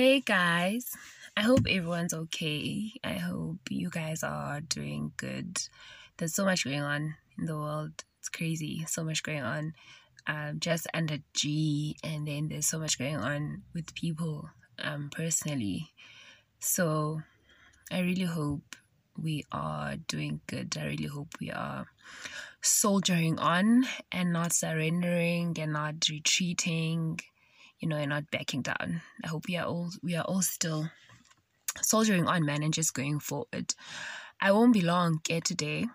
Hey guys, I hope everyone's okay. I hope you guys are doing good. There's so much going on in the world. It's crazy. So much going on. Um, just under G, and then there's so much going on with people um, personally. So I really hope we are doing good. I really hope we are soldiering on and not surrendering and not retreating you know, and not backing down. I hope we are all we are all still soldiering on, man, and just going forward. I won't be long here today,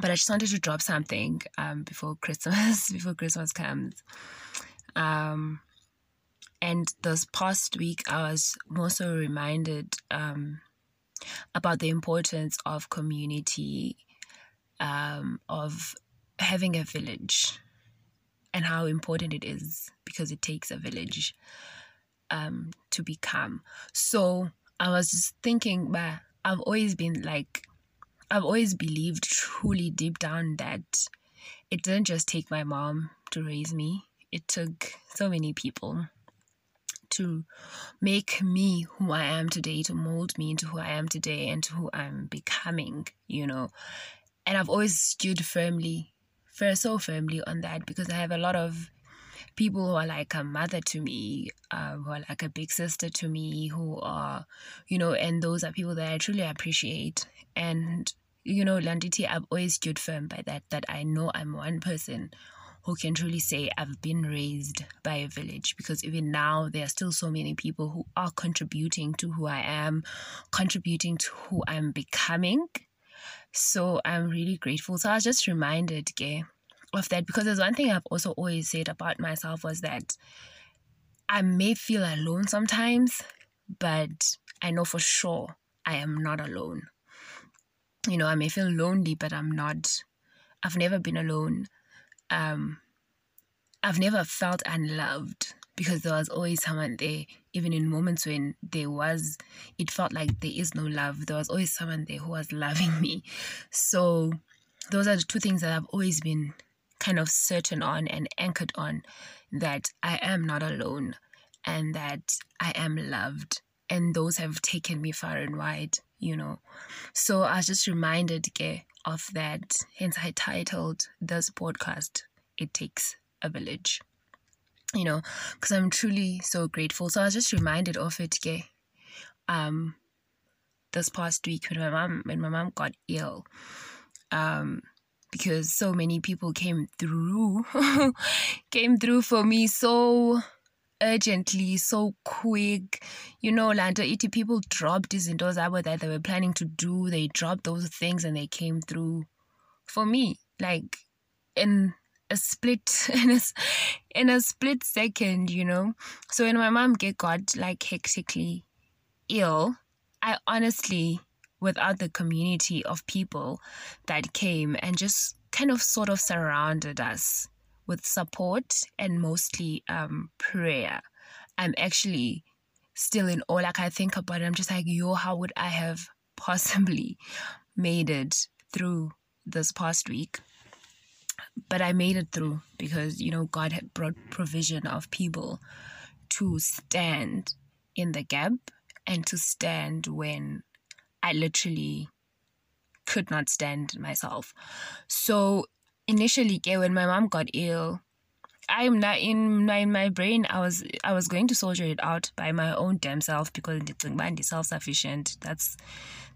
but I just wanted to drop something um before Christmas, before Christmas comes. Um and this past week I was also reminded um about the importance of community, um, of having a village and how important it is because it takes a village um, to become. So I was just thinking, but I've always been like, I've always believed truly deep down that it didn't just take my mom to raise me, it took so many people to make me who I am today, to mold me into who I am today and to who I'm becoming, you know. And I've always stood firmly so firmly on that because I have a lot of people who are like a mother to me, uh, who are like a big sister to me, who are, you know, and those are people that I truly appreciate. And, you know, Landiti, I've always stood firm by that, that I know I'm one person who can truly say I've been raised by a village because even now there are still so many people who are contributing to who I am, contributing to who I'm becoming. So I'm really grateful. So I was just reminded, okay, of that because there's one thing I've also always said about myself was that I may feel alone sometimes, but I know for sure I am not alone. You know, I may feel lonely, but I'm not. I've never been alone. Um, I've never felt unloved because there was always someone there, even in moments when there was, it felt like there is no love. There was always someone there who was loving me. So, those are the two things that I've always been kind of certain on and anchored on that I am not alone and that I am loved. And those have taken me far and wide, you know. So I was just reminded of that. Hence, I titled this podcast, It Takes a Village you know, because I'm truly so grateful. So I was just reminded of it, okay, um, this past week when my mom when my mom got ill, um, because so many people came through, came through for me so urgently, so quick. You know, Lando iti people dropped these indoors that they were planning to do. They dropped those things and they came through for me. Like in a split in a, in a split second, you know. So when my mom get got like hectically ill, I honestly, without the community of people that came and just kind of sort of surrounded us with support and mostly um, prayer, I'm actually still in awe. Like I think about it, I'm just like, yo, how would I have possibly made it through this past week? But I made it through because you know God had brought provision of people to stand in the gap and to stand when I literally could not stand myself. So initially, when my mom got ill, I am not in my in my brain. I was I was going to soldier it out by my own damn self because it's self sufficient. That's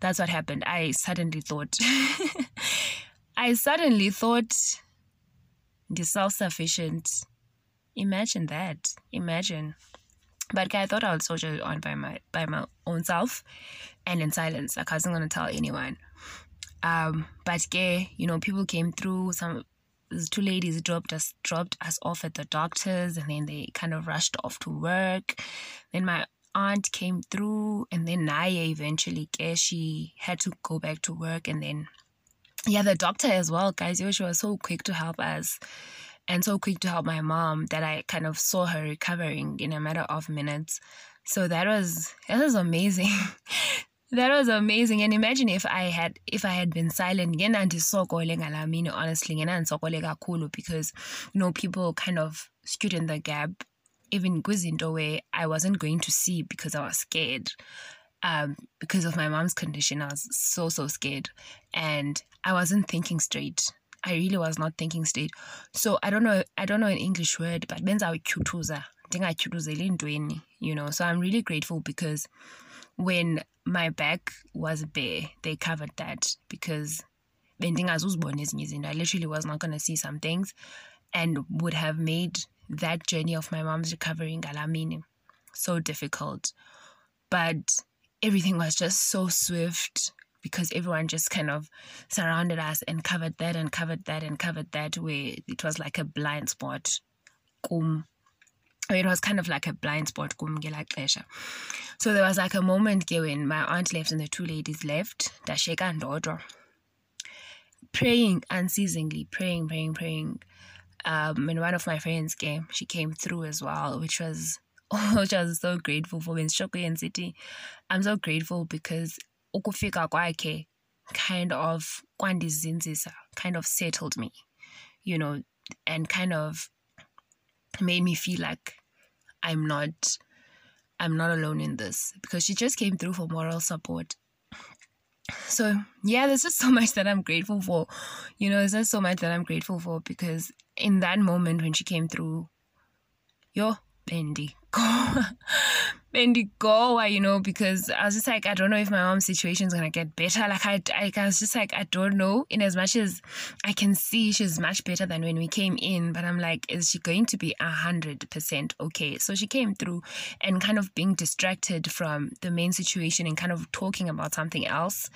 that's what happened. I suddenly thought. I suddenly thought the self-sufficient. Imagine that. Imagine. But i thought i would soldier on by my by my own self and in silence like i wasn't to tell anyone. Um but gay you know people came through some two ladies dropped us dropped us off at the doctors and then they kind of rushed off to work. Then my aunt came through and then Naya eventually she had to go back to work and then yeah, the doctor as well, guys. She was so quick to help us and so quick to help my mom that I kind of saw her recovering in a matter of minutes. So that was that was amazing. that was amazing. And imagine if I had if I had been silent again and honestly and because you know people kind of stood in the gap even kwizinto where I wasn't going to see because I was scared. Um, because of my mom's condition, I was so so scared, and I wasn't thinking straight. I really was not thinking straight. So I don't know. I don't know an English word, but benza ntweni, you know. So I'm really grateful because when my back was bare, they covered that because. I literally was not to see some things and would have made that journey of my mom's recovering Galamini so difficult. But everything was just so swift because everyone just kind of surrounded us and covered that and covered that and covered that where it was like a blind spot. Kum. It was kind of like a blind spot. Kum So there was like a moment when my aunt left and the two ladies left. Dasheka and Dodo. Praying unceasingly, praying, praying, praying um, and one of my friends came. She came through as well, which was which I was so grateful for. In Shokoyen City, I'm so grateful because ukufika kwakhe kind of kind of settled me, you know, and kind of made me feel like I'm not I'm not alone in this because she just came through for moral support so yeah there's just so much that i'm grateful for you know there's just so much that i'm grateful for because in that moment when she came through yo bendy go bendy go you know because i was just like i don't know if my mom's situation is gonna get better. Like I, I, I was just like i don't know. In as much as i can see she's much better than when we came in but i'm like is she going to be a hundred percent okay? So she came through and kind of being distracted from the main situation and kind of talking about something else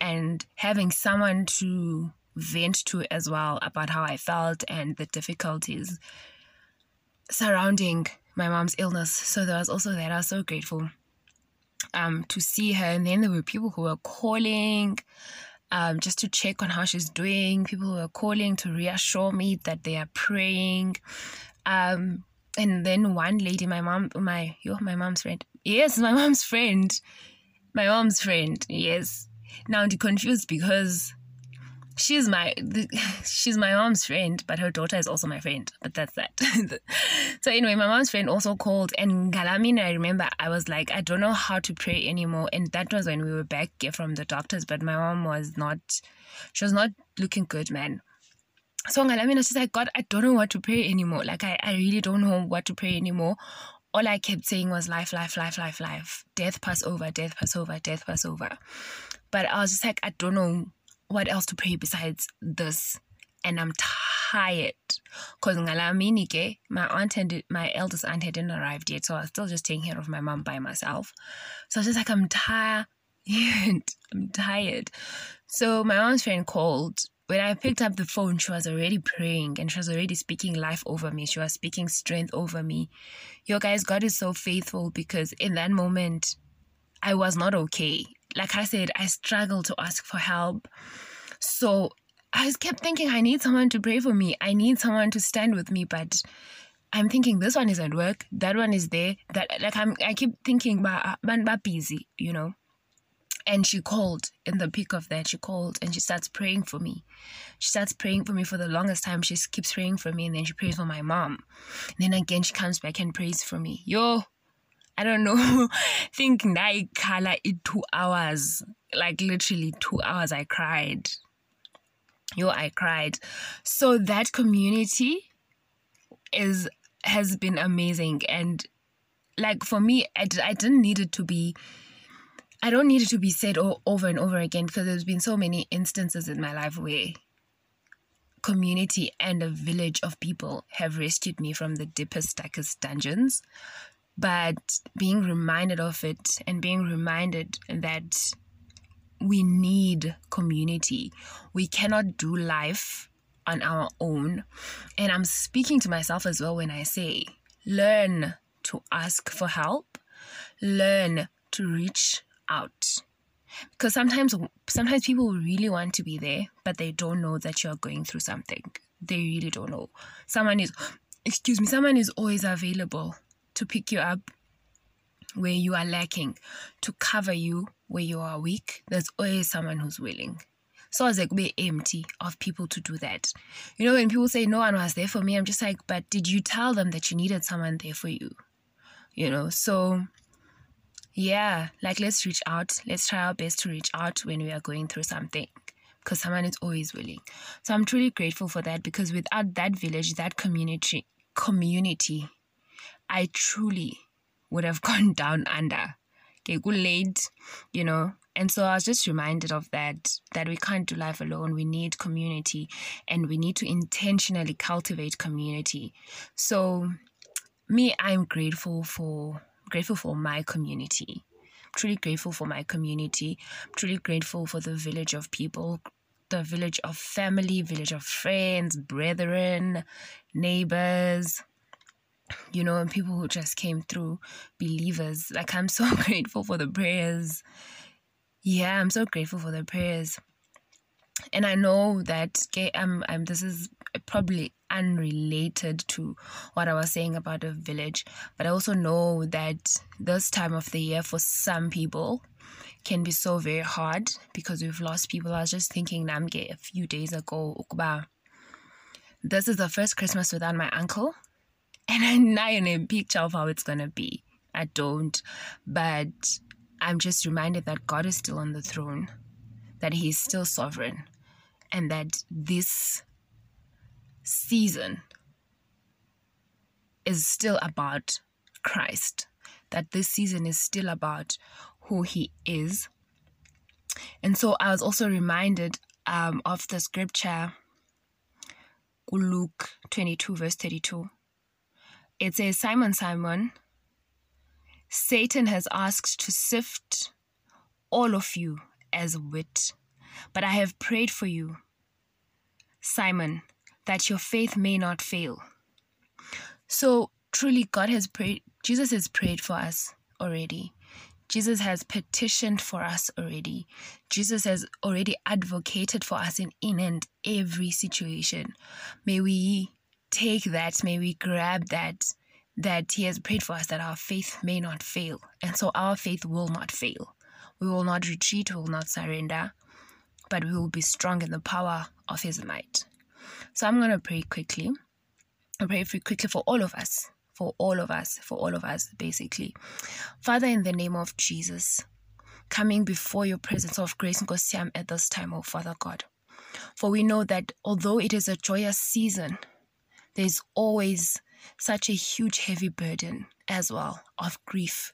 and having someone to vent to as well about how i felt and the difficulties surrounding my mom's illness. So there was also that. I was so grateful um, to see her. And then there were people who were calling um, just to check on how she's doing. People who were calling to reassure me that they are praying. Um, and then one lady, my mom, my yo, my mom's friend. Yes, my mom's friend. My mom's friend. Yes. Now I'm confused because she's my she's my mom's friend but her daughter is also my friend but that's that so anyway my mom's friend also called and galamina i remember i was like i don't know how to pray anymore and that was when we were back from the doctors but my mom was not she was not looking good man so galamina she's like god i don't know what to pray anymore like i, I really don't know what to pray anymore all I kept saying was life, life, life, life, life. Death pass over, death pass over, death pass over. But I was just like, I don't know what else to pray besides this? And I'm tired. Because Ngalamini, my aunt and my eldest aunt hadn't arrived yet. So I was still just taking care of my mom by myself. So I was just like, I'm tired. I'm tired. So my mom's friend called. When I picked up the phone, she was already praying and she was already speaking life over me. She was speaking strength over me. Yo, guys, God is so faithful because in that moment, I was not okay like I said, I struggle to ask for help. So I kept thinking, I need someone to pray for me. I need someone to stand with me. But I'm thinking this one is at work, that one is there. That like I'm I keep thinking but ah, but busy, you know. And she called in the peak of that. She called and she starts praying for me. She starts praying for me for the longest time. She keeps praying for me and then she prays for my mom. And then again she comes back and prays for me. Yo, I don't know, think color it two hours. Like literally two hours I cried. Yo, I cried. So that community is has been amazing and like for me I, I didn't need it to be I don't need it to be said all, over and over again because there's been so many instances in my life where community and a village of people have rescued me from the deepest, darkest dungeons but being reminded of it and being reminded that we need community. We cannot do life on our own. And I'm speaking to myself as well when I say, learn to ask for help, learn to reach out. Because sometimes sometimes people really want to be there, but they don't know that you're going through something. They really don't know. Someone is excuse me, someone is always available to pick you up where you are lacking, to cover you where you are weak. There's always someone who's willing. So I was like, we're empty of people to do that. You know, when people say no one was there for me, I'm just like, but did you tell them that you needed someone there for you? you know. So, yeah, like let's reach out. Let's try our best to reach out when we are going through something because someone is always willing. So I'm truly grateful for that because without that village, that community, community, I truly would have gone down under. Okay, good late, you know. And so I was just reminded of that, that we can't do life alone. We need community and we need to intentionally cultivate community. So me, I'm grateful for grateful for my community. truly grateful for my community. truly grateful for the village of people, the village of family, village of friends, brethren, neighbors, you know, and people who just came through, believers. Like, I'm so grateful for the prayers. Yeah, I'm so grateful for the prayers. And I know that I'm, I'm, this is probably unrelated to what I was saying about the village, but I also know that this time of the year for some people can be so very hard because we've lost people. I was just thinking, Namge, a few days ago, this is the first Christmas without my uncle and not in a picture of how it's gonna be. I don't, but I'm just reminded that God is still on the throne, that He's still sovereign, and that this season is still about Christ, that this season is still about who He is. And so I was also reminded um, of the scripture, Luke 22, verse 32 it says, Simon, Simon, Satan has asked to sift all of you as wheat, but I have prayed for you, Simon, that your faith may not fail. So truly, God has prayed, Jesus has prayed for us already. Jesus has petitioned for us already. Jesus has already advocated for us in, in and every situation. May we take that, may we grab that, that He has prayed for us that our faith may not fail. And so our faith will not fail. We will not retreat, we will not surrender, but we will be strong in the power of His might. So I'm going to pray quickly. I'll pray quickly for all of us, for all of us, for all of us, basically. Father, in the name of Jesus, coming before your presence of grace and Gosiam at this time, oh Father God. For we know that although it is a joyous season, there's always such a huge, heavy burden as well of grief,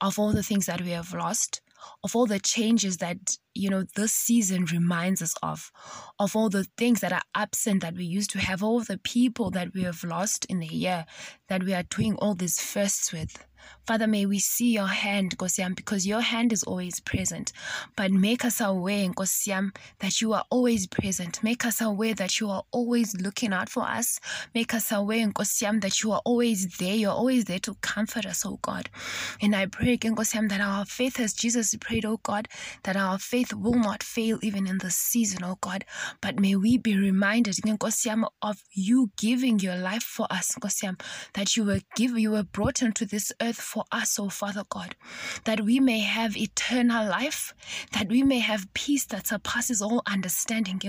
of all the things that we have lost, of all the changes that you know this season reminds us of of all the things that are absent that we used to have all the people that we have lost in the year that we are doing all these firsts with Father, may we see your hand, Kosiam, because your hand is always present. But make us aware, Kosiam, that you are always present. Make us aware that you are always looking out for us. Make us aware, Kosiam, that you are always there. You're always there to comfort us, oh God. And I pray again, Kosiam, that our faith, as Jesus prayed, oh God, that our faith will not fail even in this season, oh God. But may we be reminded, Kosiam, of you giving your life for us, Kosiam, that you were give, you were brought into this earth earth for us, oh Father God, that we may have eternal life, that we may have peace that surpasses all understanding.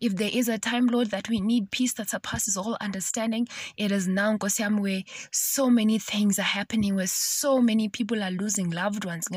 If there is a time, Lord, that we need peace that surpasses all understanding, it is now, Nkosiam, where so many things are happening, where so many people are losing loved ones.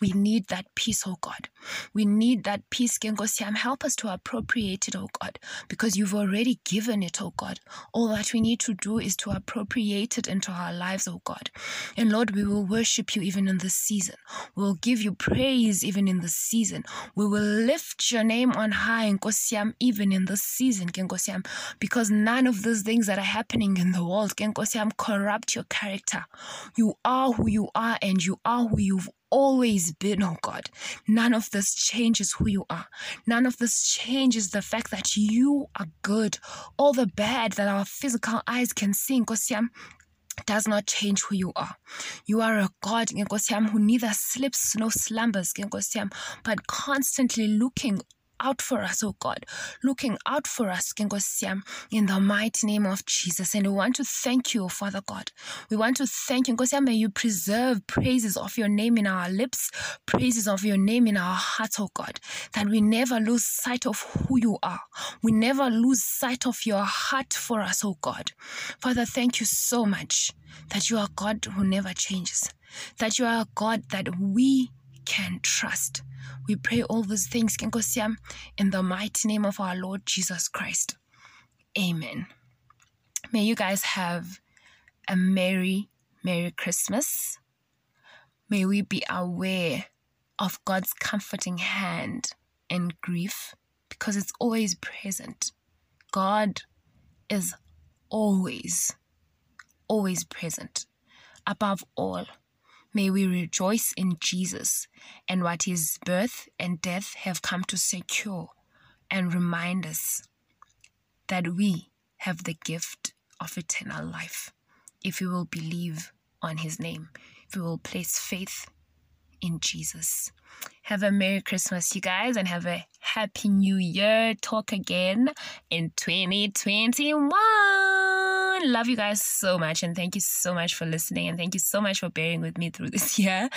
We need that peace, oh God. We need that peace, Nkosiam. Help us to appropriate it, oh God, because you've already given it, oh God. All that we need to do is to appropriate it into our lives, oh God. And Lord, we will worship you even in this season. We will give you praise even in this season. We will lift your name on high, Nkosiam, even in this season, Nkosiam, because none of those things that are happening in the world, Nkosiam, corrupt your character. You are who you are, and you are who you've always been, oh God. None of this changes who you are. None of this changes the fact that you are good. All the bad that our physical eyes can see, Nkosiam, does not change who you are. You are a God, who neither sleeps nor slumbers, but constantly looking out for us, oh God, looking out for us, Kengosiam, in the mighty name of Jesus. And we want to thank you, Father God. We want to thank you, Kengosiam, may you preserve praises of your name in our lips, praises of your name in our hearts, oh God, that we never lose sight of who you are. We never lose sight of your heart for us, oh God. Father, thank you so much that you are God who never changes, that you are a God that we can trust. We pray all these things, Kenkosiam, in the mighty name of our Lord Jesus Christ. Amen. May you guys have a Merry, Merry Christmas. May we be aware of God's comforting hand in grief because it's always present. God is always, always present. Above all, may we rejoice in Jesus and what his birth and death have come to secure and remind us that we have the gift of eternal life if we will believe on his name, if we will place faith in Jesus. Have a Merry Christmas, you guys, and have a Happy New Year. Talk again in 2021. Love you guys so much, and thank you so much for listening, and thank you so much for bearing with me through this year.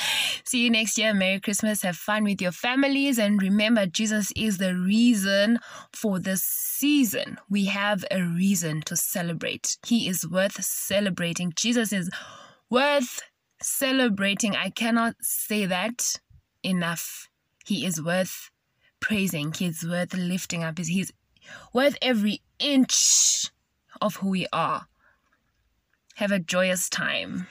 See you next year. Merry Christmas. Have fun with your families, and remember, Jesus is the reason for this season. We have a reason to celebrate. He is worth celebrating. Jesus is worth celebrating. I cannot say that enough. He is worth praising. He's worth lifting up. He's worth every inch of who we are. Have a joyous time.